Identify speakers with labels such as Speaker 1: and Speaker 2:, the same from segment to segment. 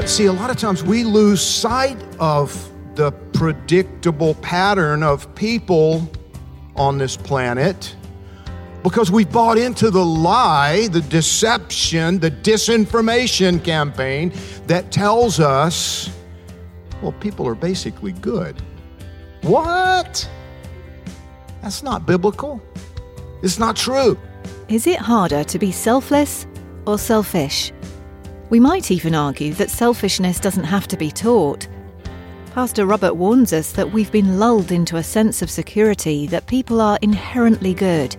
Speaker 1: But see, a lot of times we lose sight of the predictable pattern of people on this planet because we bought into the lie, the deception, the disinformation campaign that tells us, well, people are basically good. What? That's not biblical. It's not true.
Speaker 2: Is it harder to be selfless or selfish? We might even argue that selfishness doesn't have to be taught. Pastor Robert warns us that we've been lulled into a sense of security that people are inherently good.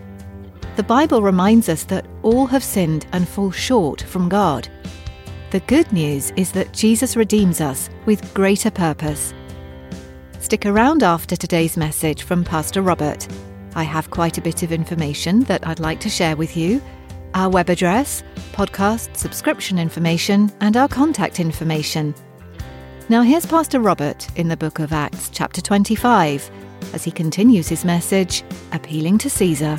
Speaker 2: The Bible reminds us that all have sinned and fall short from God. The good news is that Jesus redeems us with greater purpose. Stick around after today's message from Pastor Robert. I have quite a bit of information that I'd like to share with you our web address, podcast subscription information, and our contact information. Now, here's Pastor Robert in the book of Acts, chapter 25, as he continues his message, Appealing to Caesar.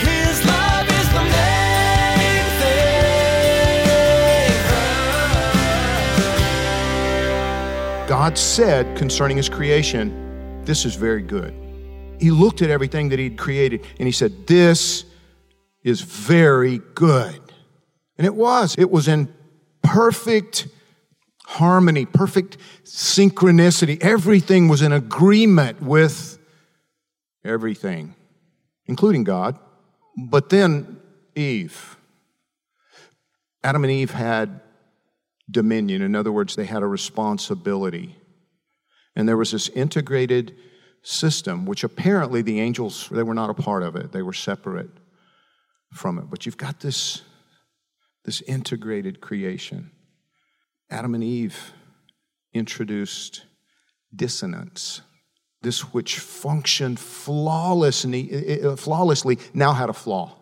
Speaker 3: His love is the main thing.
Speaker 1: God said concerning his creation, This is very good. He looked at everything that he'd created and he said, This is very good. And it was. It was in perfect harmony, perfect synchronicity. Everything was in agreement with everything, including God. But then Eve. Adam and Eve had dominion. In other words, they had a responsibility. And there was this integrated system, which apparently the angels, they were not a part of it. They were separate from it. But you've got this, this integrated creation. Adam and Eve introduced dissonance. This which functioned flawlessly, uh, flawlessly now had a flaw.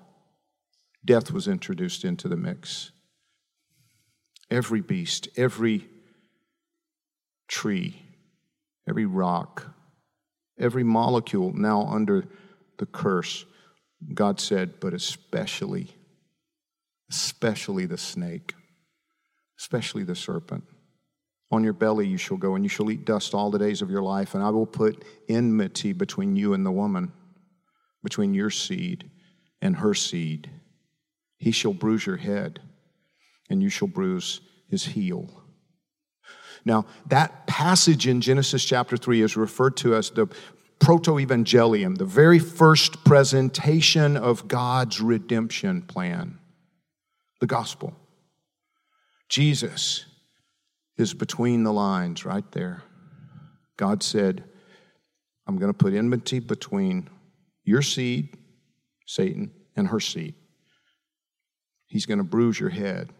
Speaker 1: Death was introduced into the mix. Every beast, every tree, every rock, every molecule now under the curse. God said, but especially, especially the snake, especially the serpent. On your belly you shall go, and you shall eat dust all the days of your life, and I will put enmity between you and the woman, between your seed and her seed. He shall bruise your head, and you shall bruise his heel. Now, that passage in Genesis chapter 3 is referred to as the proto evangelium, the very first presentation of God's redemption plan, the gospel. Jesus is between the lines right there. God said, I'm going to put enmity between your seed, Satan, and her seed. He's going to bruise your head,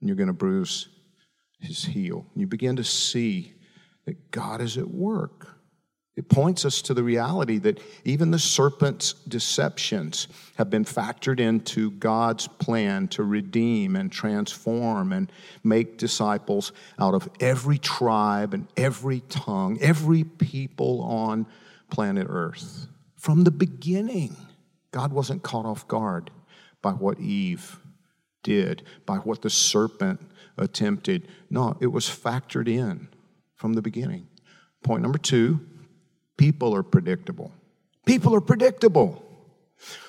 Speaker 1: and you're going to bruise his heel. You begin to see that God is at work. It points us to the reality that even the serpent's deceptions have been factored into God's plan to redeem and transform and make disciples out of every tribe and every tongue, every people on planet Earth. From the beginning, God wasn't caught off guard by what Eve did, by what the serpent attempted. No, it was factored in from the beginning. Point number two people are predictable. People are predictable.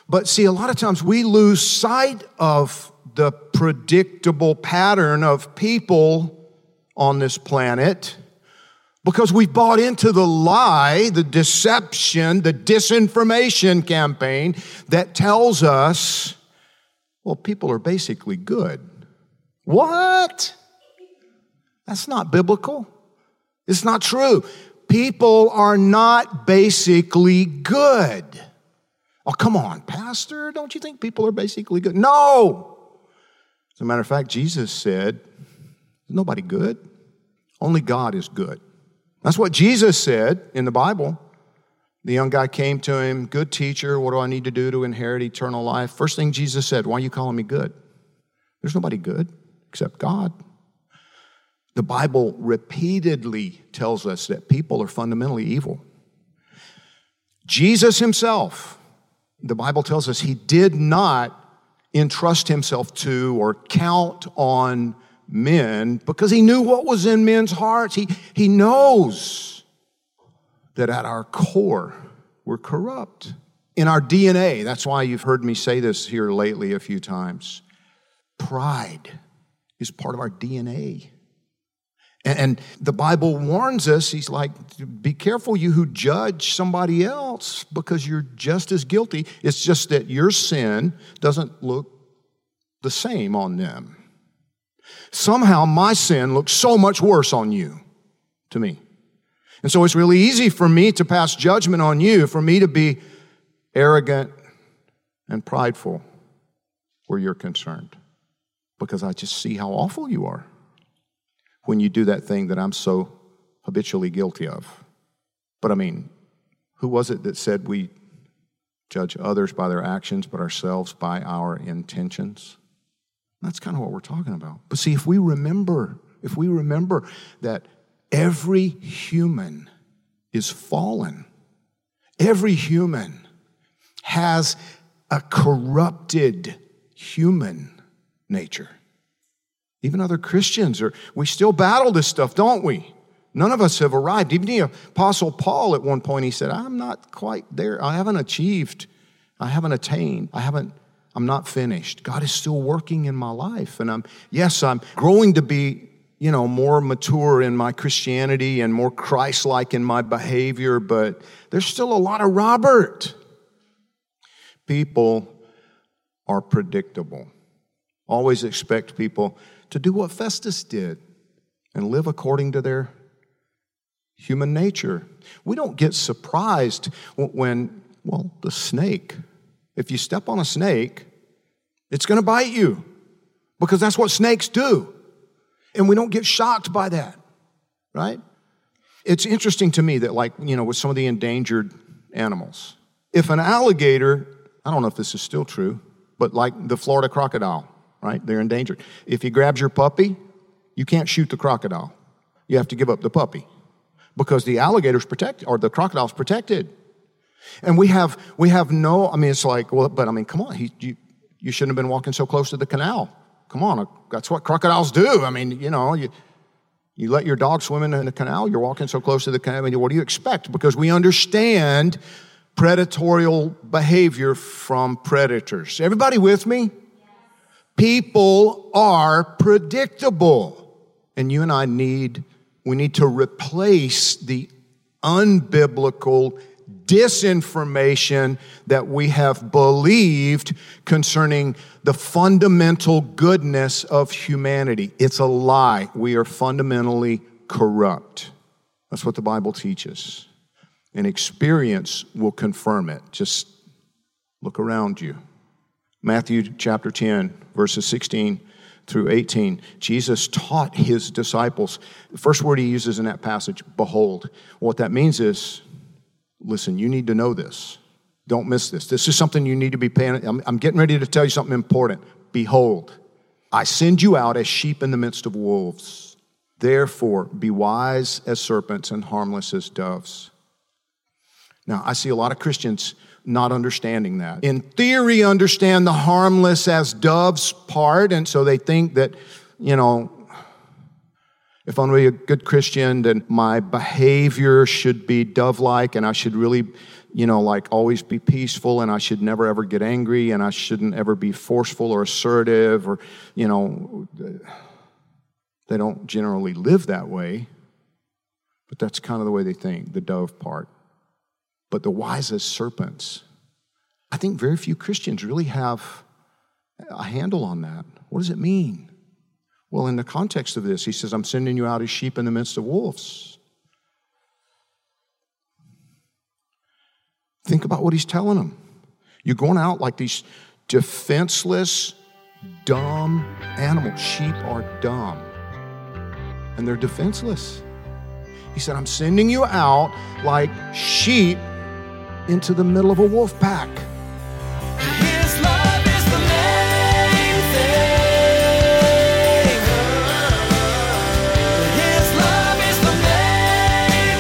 Speaker 1: But see, a lot of times we lose sight of the predictable pattern of people on this planet because we've bought into the lie, the deception, the disinformation campaign that tells us, Well, people are basically good. What? That's not biblical. It's not true. People are not basically good. Oh, come on, Pastor. Don't you think people are basically good? No. As a matter of fact, Jesus said, nobody good. Only God is good. That's what Jesus said in the Bible. The young guy came to him, Good teacher, what do I need to do to inherit eternal life? First thing Jesus said, Why are you calling me good? There's nobody good except God. The Bible repeatedly tells us that people are fundamentally evil. Jesus himself, the Bible tells us he did not entrust himself to or count on men because he knew what was in men's hearts. He, he knows that at our core, we're corrupt. In our DNA, that's why you've heard me say this here lately a few times. Pride is part of our DNA. And, the Bible warns us, he's like, be careful, you who judge somebody else, because you're just as guilty. It's just that your sin doesn't look the same on them. Somehow my sin looks so much worse on you, to me. And so it's really easy for me to pass judgment on you, for me to be arrogant and prideful where you're concerned, because I just see how awful you are when you do that thing that I'm so habitually guilty of. But I mean, who was it that said we judge others by their actions, but ourselves by our intentions? That's kind of what we're talking about. But see, if we remember, if we remember that every human is fallen, every human has a corrupted human nature. Even other Christians are, we still battle this stuff, don't we? None of us have arrived. Even the Apostle Paul, at one point, he said, I'm not quite there. I haven't achieved. I haven't attained. I haven't, I'm not finished. God is still working in my life. And I'm, yes, I'm growing to be, you know, more mature in my Christianity and more Christ like in my behavior, but there's still a lot of Robert. People are predictable. Always expect people to do what Festus did and live according to their human nature. We don't get surprised when, well, the snake, if you step on a snake, it's going to bite you because that's what snakes do. And we don't get shocked by that, right? It's interesting to me that, like, you know, with some of the endangered animals, if an alligator, I don't know if this is still true, but like the Florida crocodile, right? They're endangered. If he grabs your puppy, you can't shoot the crocodile. You have to give up the puppy because the alligator's protected or the crocodile's protected. And we have we have no. I mean, it's like well, but I mean, come on, he, you you shouldn't have been walking so close to the canal. Come on, uh, that's what crocodiles do. I mean, you know, you you let your dog swim in the canal. You're walking so close to the canal. I mean, what do you expect? Because we understand predatorial behavior from predators. Everybody with me? People are predictable. And you and I need, we need to replace the unbiblical disinformation that we have believed concerning the fundamental goodness of humanity. It's a lie. We are fundamentally corrupt. That's what the Bible teaches. And experience will confirm it. Just look around you. Matthew chapter 10, verses 16 through 18, Jesus taught his disciples. The first word he uses in that passage, behold. What that means is, listen, you need to know this. Don't miss this. This is something you need to be paying. I'm, I'm getting ready to tell you something important. Behold, I send you out as sheep in the midst of wolves. Therefore, be wise as serpents and harmless as doves. Now, I see a lot of Christians not understanding that. In theory, understand the harmless as doves part, and so they think that, you know, if I'm really a good Christian, then my behavior should be dove like, and I should really, you know, like always be peaceful, and I should never ever get angry, and I shouldn't ever be forceful or assertive, or, you know, they don't generally live that way, but that's kind of the way they think, the dove part but the wise as serpents. I think very few Christians really have a handle on that. What does it mean? Well, in the context of this, he says, I'm sending you out as sheep in the midst of wolves. Think about what he's telling them. You're going out like these defenseless, dumb animals. Sheep are dumb, and they're defenseless. He said, I'm sending you out like sheep into the middle of a wolf pack.
Speaker 3: His love is the main thing. His love is the main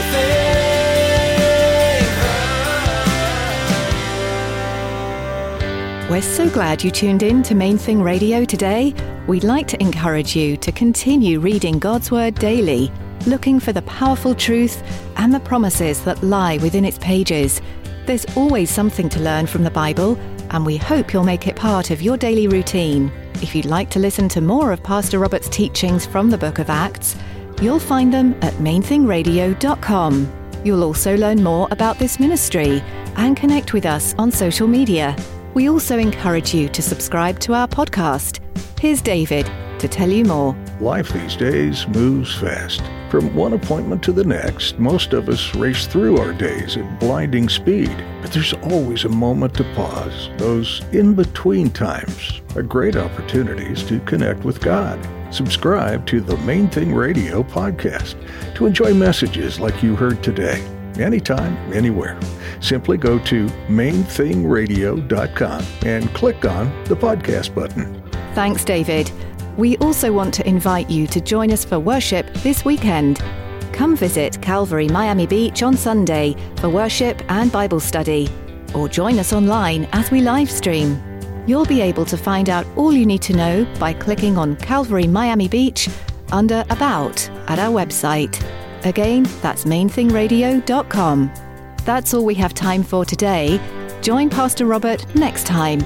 Speaker 3: thing.
Speaker 2: We're so glad you tuned in to Main Thing Radio today. We'd like to encourage you to continue reading God's Word daily, looking for the powerful truth and the promises that lie within its pages. There's always something to learn from the Bible, and we hope you'll make it part of your daily routine. If you'd like to listen to more of Pastor Robert's teachings from the book of Acts, you'll find them at mainthingradio.com. You'll also learn more about this ministry and connect with us on social media. We also encourage you to subscribe to our podcast. Here's David to tell you more.
Speaker 4: Life these days moves fast. From one appointment to the next, most of us race through our days at blinding speed. But there's always a moment to pause. Those in between times are great opportunities to connect with God. Subscribe to the Main Thing Radio podcast to enjoy messages like you heard today, anytime, anywhere. Simply go to mainthingradio.com and click on the podcast button.
Speaker 2: Thanks, David. We also want to invite you to join us for worship this weekend. Come visit Calvary Miami Beach on Sunday for worship and Bible study, or join us online as we live stream. You'll be able to find out all you need to know by clicking on Calvary Miami Beach under About at our website. Again, that's mainthingradio.com. That's all we have time for today. Join Pastor Robert next time,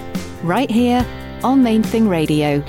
Speaker 2: right here on Main Thing Radio.